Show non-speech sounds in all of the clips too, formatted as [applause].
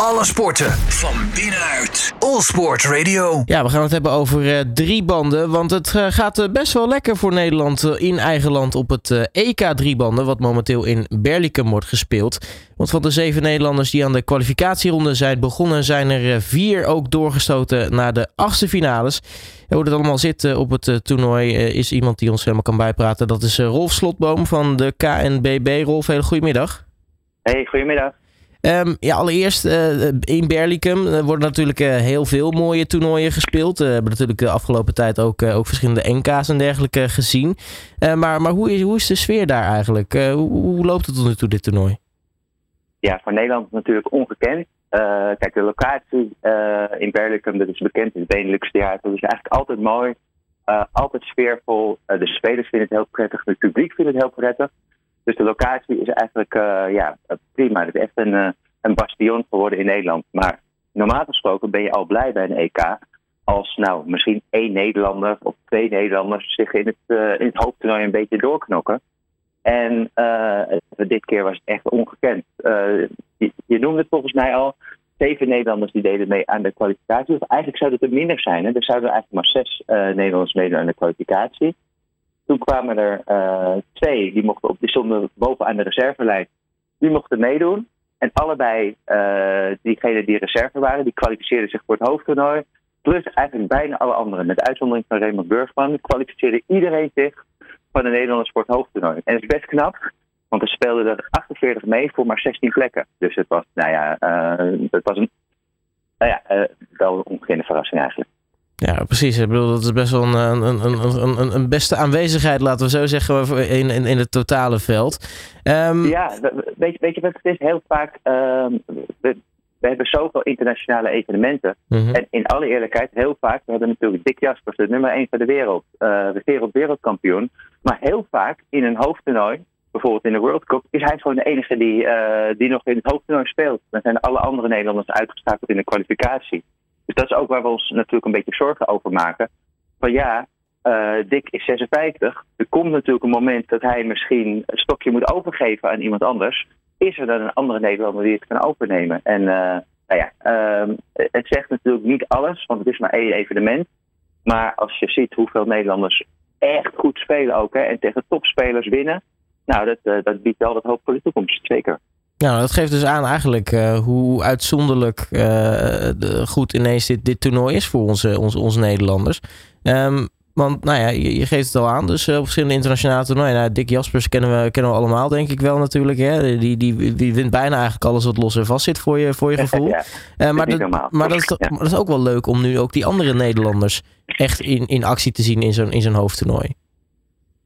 Alle sporten van binnenuit. All Sport Radio. Ja, we gaan het hebben over uh, drie banden. Want het uh, gaat uh, best wel lekker voor Nederland in eigen land op het EK driebanden. Wat momenteel in Berlicum wordt gespeeld. Want van de zeven Nederlanders die aan de kwalificatieronde zijn begonnen, zijn er vier ook doorgestoten naar de achtste finales. En hoe het allemaal zit op het toernooi is iemand die ons helemaal kan bijpraten. Dat is Rolf Slotboom van de KNBB. Rolf, hele goedemiddag. Hey, goedemiddag. Um, ja, allereerst uh, in Berlicum er worden natuurlijk uh, heel veel mooie toernooien gespeeld. we hebben natuurlijk de afgelopen tijd ook, ook verschillende NK's en dergelijke gezien. maar maar hoe, is, hoe is de sfeer daar eigenlijk? Hoe, hoe, loopt het tot nu toe, dit toernooi? Ja, voor Nederland natuurlijk ongekend. kijk, de locatie in Berlicum, dat is bekend in het Benelux Theater. Dat is eigenlijk altijd mooi, altijd sfeervol. de spelers vinden het heel prettig, het publiek vindt het heel prettig. Dus de locatie is eigenlijk ja, prima. Het is echt een, een bastion geworden in Nederland. Maar normaal gesproken ben je al blij bij een EK als nou misschien één Nederlander of twee Nederlanders zich in het, uh, in het hoofdtoernooi een beetje doorknokken. En dit keer was het echt ongekend. Je, je, noemde het volgens mij al. Zeven Nederlanders die deden mee aan de kwalificatie. Of eigenlijk zou het er minder zijn. Hè? Er zouden eigenlijk maar zes Nederlanders meedoen aan de kwalificatie. Toen kwamen er twee, die, mochten op, die stonden bovenaan de reservelijst. Die mochten meedoen. En allebei uh, diegenen die reserve waren, die kwalificeerden zich voor het hoofdtoernooi. Plus eigenlijk bijna alle anderen. Met uitzondering van Raymond Burgman kwalificeerde iedereen zich van de Nederlandse voor het hoofdtoernooi. En dat is best knap, want er speelden er 48 mee voor maar 16 plekken. Dus het was, nou ja, uh, het was een, nou ja, wel een ongekende verrassing eigenlijk. Ja, precies. Ik bedoel, dat is best wel een, een, een, een, een beste aanwezigheid, laten we zo zeggen, in, in, in het totale veld. Um... Ja, weet je, weet je wat het is? Heel vaak, um, we, we, hebben zoveel internationale evenementen. Mm -hmm. En in alle eerlijkheid, heel vaak, we hebben natuurlijk Dick Jaspers, de nummer 1 van de wereld, uh, de wereld-wereldkampioen. Maar heel vaak in een hoofdtoernooi, bijvoorbeeld in de World Cup, is hij gewoon de enige die, uh, die nog in het hoofdtoernooi speelt. Dan zijn alle andere Nederlanders uitgeschakeld in de kwalificatie. Dus dat is ook waar we ons natuurlijk een beetje zorgen over maken. Van ja, uh, Dick is 56. Er komt natuurlijk een moment dat hij misschien een stokje moet overgeven aan iemand anders. Is er dan een andere Nederlander die het kan overnemen? En uh, nou ja, uh, het zegt natuurlijk niet alles, want het is maar één evenement. Maar als je ziet hoeveel Nederlanders echt goed spelen ook hè, en tegen topspelers winnen. Nou, dat, uh, dat biedt wel wat hoop voor de toekomst, zeker. Nou, dat geeft dus aan eigenlijk uh, hoe uitzonderlijk uh, goed ineens dit, dit toernooi is voor onze, onze, onze Nederlanders. Um, want nou ja, je, je, geeft het al aan, dus uh, op verschillende internationale toernooien. Nou, Dick Jaspers kennen we, kennen we allemaal, denk ik wel natuurlijk. Hè? Die, die, die wint bijna eigenlijk alles wat los en vast zit voor je, voor je [laughs] gevoel. Ja, maar, dat, maar, dat is, ja. maar dat is ook wel leuk om nu ook die andere Nederlanders echt in, in actie te zien in zo'n in zo'n hoofdtoernooi.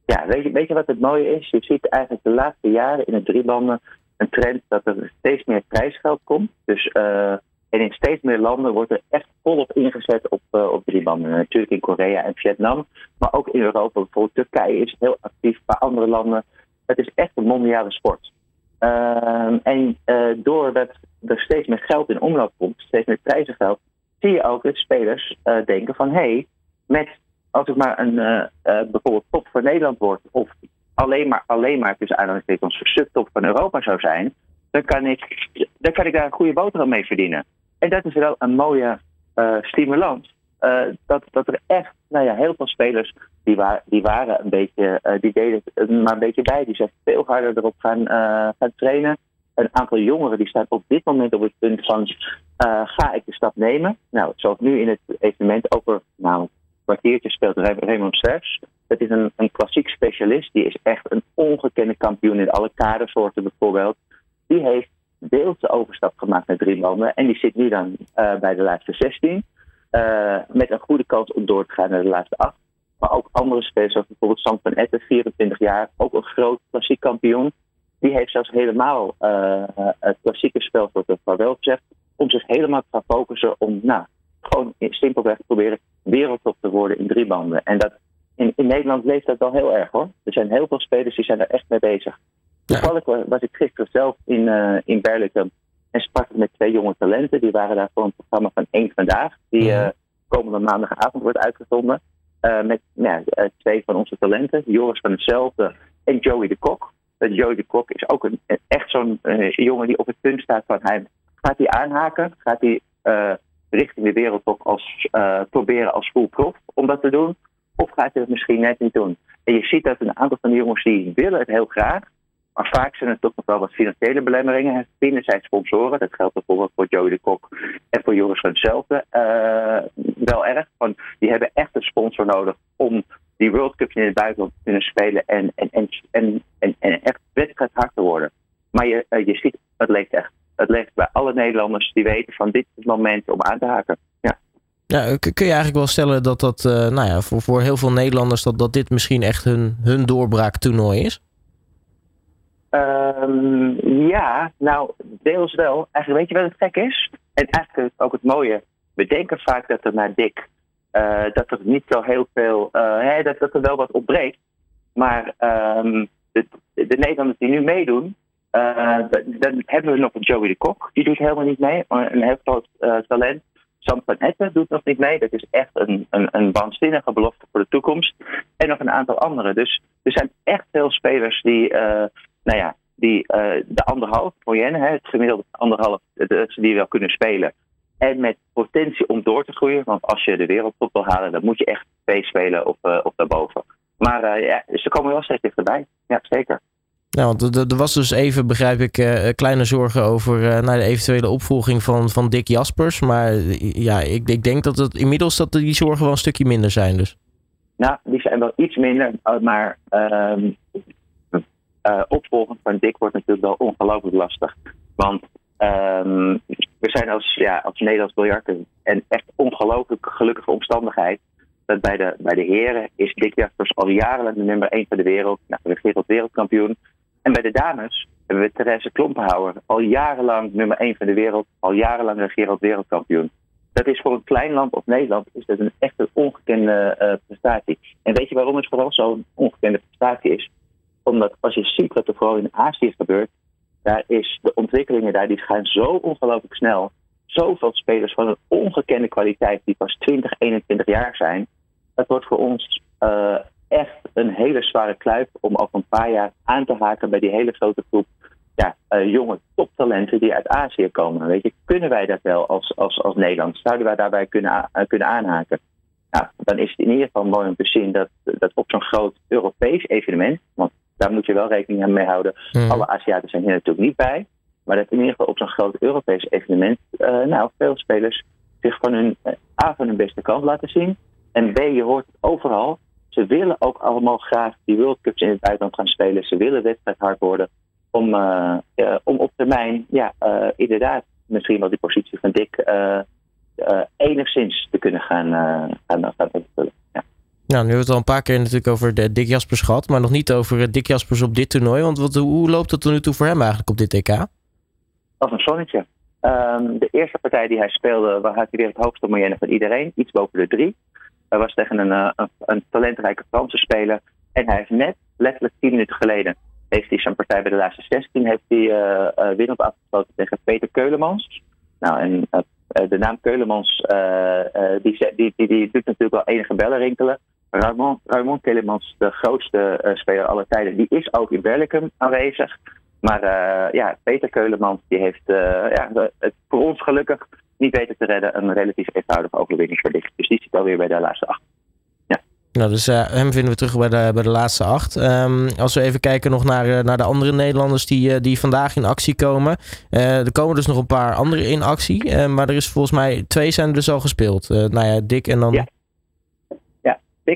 Ja, weet je, weet je wat het mooie is? Je ziet eigenlijk de laatste jaren in het driebanden een trend dat er steeds meer prijsgeld komt. Dus, uh, en in steeds meer landen wordt er echt volop ingezet op, uh, op driebanden. Natuurlijk in Korea en Vietnam, maar ook in Europa. Bijvoorbeeld Turkije is heel actief, bij andere landen. Het is echt een mondiale sport. Uh, en doordat er steeds meer geld in omloop komt, steeds meer prijzengeld, zie je ook dat spelers denken van hé, hey, met als ik maar een bijvoorbeeld top voor Nederland word of alleen maar, alleen maar tussen aanhalingstekens subtop van Europa zou zijn, dan kan, ik, dan kan ik daar een goede boterham mee verdienen. En dat is wel een mooie uh, stimulans. Uh, dat, dat er echt, nou ja, heel veel spelers die, waar, die waren een beetje, uh, die deden maar een beetje bij. Die zijn veel harder erop gaan, gaan trainen. Een aantal jongeren die staan op dit moment op het punt van ga ik de stap nemen? Nou, zoals nu in het evenement over nou, kwartiertje speelt Raymond Sterks. Het is een, een klassiek specialist. Die is echt een ongekende kampioen in alle kadersoorten bijvoorbeeld. Die heeft deels de overstap gemaakt naar drie landen. En die zit nu dan uh, bij de laatste 16. Uh, met een goede kans om door te gaan naar de laatste acht. Maar ook andere spelers, zoals bijvoorbeeld Sam van Etten, 24 jaar. Ook een groot klassiek kampioen. Die heeft zelfs helemaal uh, het klassieke spel, zoals het wel gezegd. Om zich helemaal te gaan focussen om, nou, gewoon simpelweg te proberen wereldtop te worden in drie banden. En dat in, in Nederland leeft dat wel heel erg hoor. Er zijn heel veel spelers die zijn er echt mee bezig. Toevallig ja. was ik gisteren zelf in, uh, in Berlicum en sprak ik met twee jonge talenten. Die waren daar voor een programma van één vandaag. Die uh, komende maandagavond wordt uitgezonden. Uh, met ja, twee van onze talenten. Joris van hetzelfde en Joey de Kok. Joey de Kok is ook een, echt zo'n jongen die op het punt staat van hij Gaat hij aanhaken? Gaat hij richting de wereldtop als, proberen als full prof om dat te doen? Of gaat hij het misschien net niet doen? En je ziet dat een aantal van die jongens die willen het heel graag. Maar vaak zijn er toch nog wel wat financiële belemmeringen. Binnen zijn sponsoren. Dat geldt bijvoorbeeld voor Joey de Kok en voor Joris van Zelfde. wel erg. Want die hebben echt een sponsor nodig om die World Cup in het buitenland te kunnen spelen. En, en, en, en, en, echt wedstrijd hard te worden. Maar je, je ziet, het leeft echt. Het leeft bij alle Nederlanders die weten van dit is het moment om aan te haken. Ja. Ja, kun je eigenlijk wel stellen dat dat, uh, nou ja, voor, voor heel veel Nederlanders, dat, dat dit misschien echt hun, hun doorbraaktoernooi is? Um, ja, nou, deels wel. Eigenlijk weet je wat het gek is? En eigenlijk ook het mooie. We denken vaak dat er naar Dick, uh, dat er niet zo heel veel, uh, dat, dat er wel wat opbreekt. Maar um, de, de Nederlanders die nu meedoen, dan hebben we nog Joey de Kok. Die doet helemaal niet mee, een heel groot talent. Sam van Etten doet nog niet mee. Dat is echt een, een, een waanzinnige belofte voor de toekomst. En nog een aantal anderen. Dus er zijn echt veel spelers die, uh, nou ja, die de anderhalf, moyenne, hè, het gemiddelde anderhalf, die wel kunnen spelen. En met potentie om door te groeien. Want als je de wereldtop wil halen, dan moet je echt twee spelen of, uh, of daarboven. Maar ja, ze komen wel steeds dichterbij. Ja, zeker. Ja, want er was dus even, begrijp ik, uh, kleine zorgen over uh, naar de eventuele opvolging van, van Dick Jaspers. Maar ja, ik, ik denk dat het inmiddels dat die zorgen wel een stukje minder zijn dus. Nou, die zijn wel iets minder, maar uh, opvolgen van Dick wordt natuurlijk wel ongelooflijk lastig. Want um, we zijn als, ja, als Nederlands biljarten en echt ongelooflijk gelukkige omstandigheid dat bij de, bij de heren is Dick Jaspers al jarenlang de nummer 1 van de wereld. Nou, wereldkampioen. En bij de dames hebben we Therese Klompenhouwer, al jarenlang nummer 1 van de wereld, al jarenlang regerend wereldkampioen. Dat is voor een klein land als Nederland is dat een echt een ongekende uh, prestatie. En weet je waarom het vooral zo'n ongekende prestatie is? Omdat als je ziet wat er vooral in Azië gebeurt, daar is de ontwikkelingen daar die gaan zo ongelooflijk snel. Zoveel spelers van een ongekende kwaliteit die pas 20, 21 jaar zijn. Dat wordt voor ons uh, echt een hele zware kluif om over een paar jaar aan te haken bij die hele grote groep ja, uh, jonge toptalenten die uit Azië komen. Weet je, kunnen wij dat wel als, als, als Nederland? Zouden wij daarbij kunnen, uh, kunnen aanhaken? Nou, dan is het in ieder geval mooi om te zien dat, dat op zo'n groot Europees evenement, want daar moet je wel rekening mee houden. Mm. Alle Aziaten zijn hier natuurlijk niet bij. Maar dat in ieder geval op zo'n groot Europees evenement, uh, nou, veel spelers zich van hun A van hun beste kant laten zien. En B, je hoort overal ze willen ook allemaal graag die World Cups in het buitenland gaan spelen. Ze willen wedstrijd hard worden. Om, uh, uh, om op termijn, ja, uh, inderdaad, misschien wel die positie van Dick enigszins te kunnen gaan, gaan, gaan invullen. Ja. Nou, nu hebben we het al een paar keer natuurlijk over de Dick Jaspers gehad, maar nog niet over Dick Jaspers op dit toernooi. Want wat, hoe loopt het er nu toe voor hem eigenlijk op dit EK? Als een zonnetje. Um, de eerste partij die hij speelde, waar had hij weer het hoogste moyenne van iedereen, iets boven de drie. Hij was tegen een, eh, een, een talentrijke Franse speler. En hij heeft net, letterlijk 10 minuten geleden, heeft hij zijn partij bij de laatste 16, heeft hij uh, afgesloten tegen Peter Keulemans. Nou, en de naam Keulemans, die, die, die, die, doet natuurlijk wel enige bellen rinkelen. Ramon, Ramon Keulemans, de grootste speler aller tijden, die is ook in Berlicum aanwezig. Maar ja, Peter Keulemans, die heeft ja, het voor ons gelukkig niet weten te redden. Een relatief eenvoudige overwinningsverlicht. Dus die zit alweer bij de laatste acht. Ja. Nou, dus uh, hem vinden we terug bij de, bij de laatste acht. Um, als we even kijken nog naar, uh, naar de andere Nederlanders die, uh, die vandaag in actie komen. er komen dus nog een paar andere in actie. maar er is volgens mij twee zijn dus al gespeeld. nou ja, Dick en dan... Ja.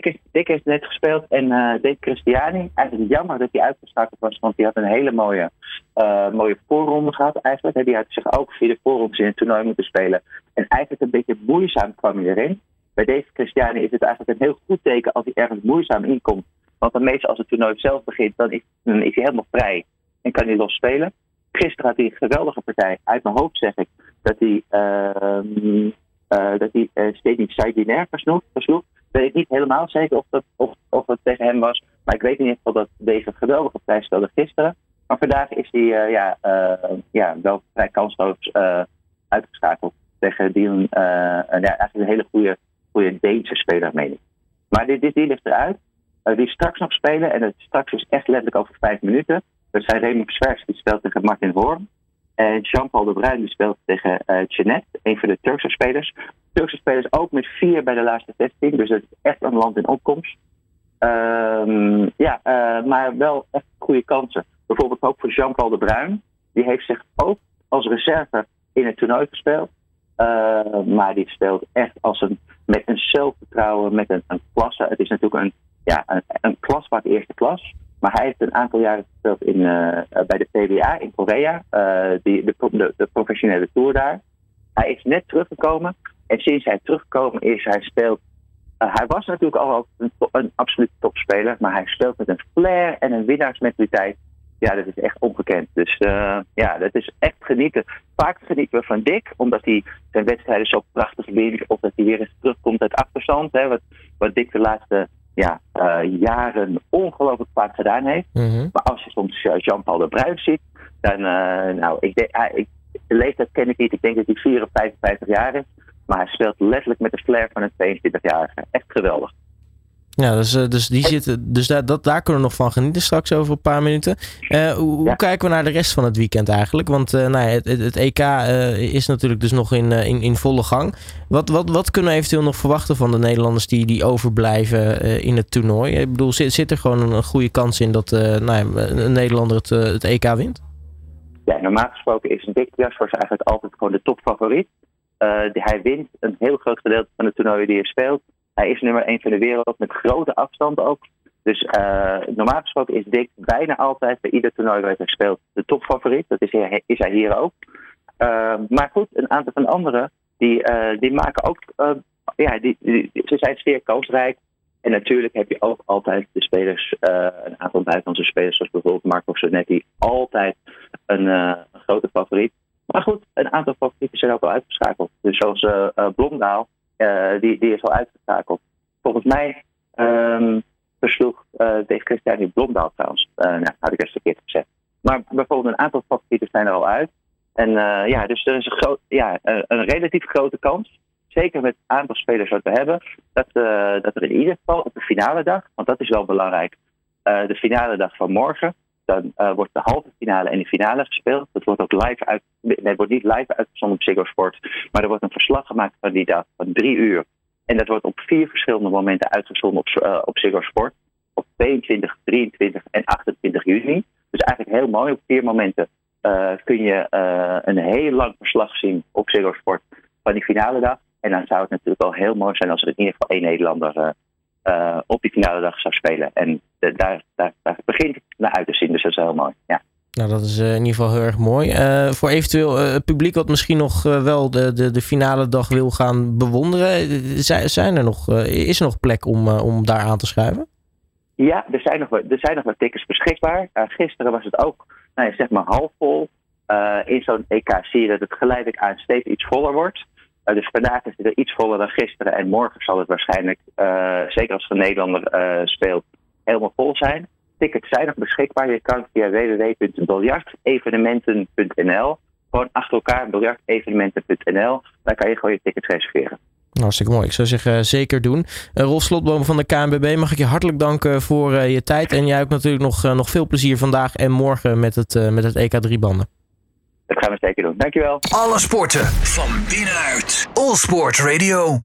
Dick, Dick heeft net gespeeld en uh, Dick Christiani. Eigenlijk jammer dat hij uitgeschakeld was, want hij had een hele mooie, uh, mooie voorronde gehad eigenlijk. Hij had zich ook via de voorrondes in het toernooi moeten spelen. En eigenlijk een beetje moeizaam kwam hij erin. Bij deze Christiani is het eigenlijk een heel goed teken als hij ergens moeizaam inkomt. Want dan meestal als het toernooi zelf begint, dan is, hij helemaal vrij en kan hij los spelen. Gisteren had hij een geweldige partij. Uit mijn hoofd zeg ik dat hij, uh, dat hij uh, Stedin Saidiner versloeg. Weet niet helemaal zeker of, dat, of, of het tegen hem was. Maar ik weet in ieder geval dat deze geweldige prijs stelde gisteren. Maar vandaag is hij uh, ja, uh, ja, wel vrij kansloos uh, uitgeschakeld tegen die, een, eigenlijk een hele goede, goede Deense speler, meen ik. Maar dit, die ligt eruit. die straks nog spelen, en het straks is echt letterlijk over vijf minuten. Dat zijn Remy Svers, die speelt tegen Martin Hoorn. En Jean-Paul de Bruin speelt tegen uh, een van de Turkse spelers. Turkse spelers ook met vier bij de laatste 16, dus het is echt een land in opkomst. Um, ja, uh, maar wel echt goede kansen. Bijvoorbeeld ook voor Jean-Paul de Bruin. Die heeft zich ook als reserve in het toernooi gespeeld. Uh, maar die speelt echt als een, met een zelfvertrouwen, met een, een klasse. Het is natuurlijk een, ja, een, een klasbak eerste klas. Maar hij heeft een aantal jaren gespeeld in, uh, bij de PBA in Korea, uh, die, de, de, de, professionele tour daar. Hij is net teruggekomen en sinds hij teruggekomen is, hij speelt. Uh, hij was natuurlijk al een, een absoluut topspeler, maar hij speelt met een flair en een winnaarsmentaliteit. Ja, dat is echt ongekend. Dus ja, dat is echt genieten. Vaak genieten we van Dick, omdat hij zijn wedstrijden zo prachtig wint. Of dat hij weer eens terugkomt uit achterstand. Hè, wat, wat Dick de laatste ja, uh, jaren ongelooflijk vaak gedaan heeft. Mhm. Maar als je soms Jean-Paul de Bruin ziet, dan, uh, nou, ik denk, uh, ik, de leeftijd ken ik niet. Ik denk dat hij 4 of 55 jaar is. Maar hij speelt letterlijk met de flair van een 22-jarige. Echt geweldig. Ja, dus, dus, die zitten, dus daar, dat, daar kunnen we nog van genieten straks over een paar minuten. Uh, hoe, hoe Ja. kijken we naar de rest van het weekend eigenlijk? Want uh, nou ja, het, het, EK uh, is natuurlijk dus nog in, in, in volle gang. Wat, wat, wat kunnen we eventueel nog verwachten van de Nederlanders die, die overblijven in het toernooi? Ik bedoel, zit, zit er gewoon een, goede kans in dat nou ja, een Nederlander het, het EK wint? Ja, normaal gesproken is Dick Jaspers eigenlijk altijd gewoon de topfavoriet. hij wint een heel groot gedeelte van de toernooien die hij speelt. Hij is nummer 1 van de wereld met grote afstand ook. Dus uh, normaal gesproken is Dick bijna altijd bij ieder toernooi waar hij speelt de topfavoriet. Dat is hij, is hij hier ook. Uh, maar goed, een aantal van de anderen die, uh, die maken ook. ja, die, ze zijn zeer kansrijk. En natuurlijk heb je ook altijd de spelers, een aantal buitenlandse spelers, zoals bijvoorbeeld Marco Sonetti, altijd een, grote favoriet. Maar goed, een aantal favorieten zijn ook al uitgeschakeld. Dus zoals Blomdaal, die, die is al uitgeschakeld. Volgens mij um, versloeg uh, Dave Christian Blomdaal trouwens. Uh, nou, had ik eens verkeerd gezegd. Maar bijvoorbeeld een aantal favorieten zijn er al uit. En ja, dus er is een, groot, ja, een relatief grote kans. Zeker met het aantal spelers wat we hebben. Dat, dat er in ieder geval op de finale dag, want dat is wel belangrijk. de finale dag van morgen. Dan wordt de halve finale en de finale gespeeld. Dat wordt ook live uit. Nee, wordt niet live uitgezonden op Ziggo Sport. Maar er wordt een verslag gemaakt van die dag van drie uur. En dat wordt op vier verschillende momenten uitgezonden op, uh, op Ziggo Sport. Op 22, 23 en 28 juni. Dus eigenlijk heel mooi. Op vier momenten uh, kun je een heel lang verslag zien op Ziggo Sport van die finale dag. En dan zou het natuurlijk wel heel mooi zijn als er in ieder geval één Nederlander uh, op die finale dag zou spelen. En de, daar, daar, daar, begint het naar uit te zien. Dus dat is heel mooi. Ja. Nou, dat is uh, in ieder geval heel erg mooi. Uh, voor eventueel uh, het publiek wat misschien nog wel de, de, de finale dag wil gaan bewonderen. Zijn, zijn er nog, is er nog plek om, om daar aan te schuiven? Ja, er zijn nog, er zijn nog wat tickets beschikbaar. gisteren was het ook, nou ja, zeg maar half vol. in zo'n EK zie je dat het geleidelijk aan steeds iets voller wordt. Dus vandaag is het er iets voller dan gisteren. En morgen zal het waarschijnlijk, zeker als een Nederlander speelt, helemaal vol zijn. Tickets zijn nog beschikbaar. Je kan via www.biljartevenementen.nl gewoon achter elkaar biljartevenementen.nl. Daar kan je gewoon je tickets reserveren. Hartstikke mooi. Ik zou zeggen, zeker doen. Rolf Slotboom van de KNBB, mag ik je hartelijk danken voor je tijd. En jij ook natuurlijk nog, nog veel plezier vandaag en morgen met het, met het EK 3-banden. Dat gaan we zeker doen. Dankjewel. Alle sporten van binnenuit. All Sport Radio.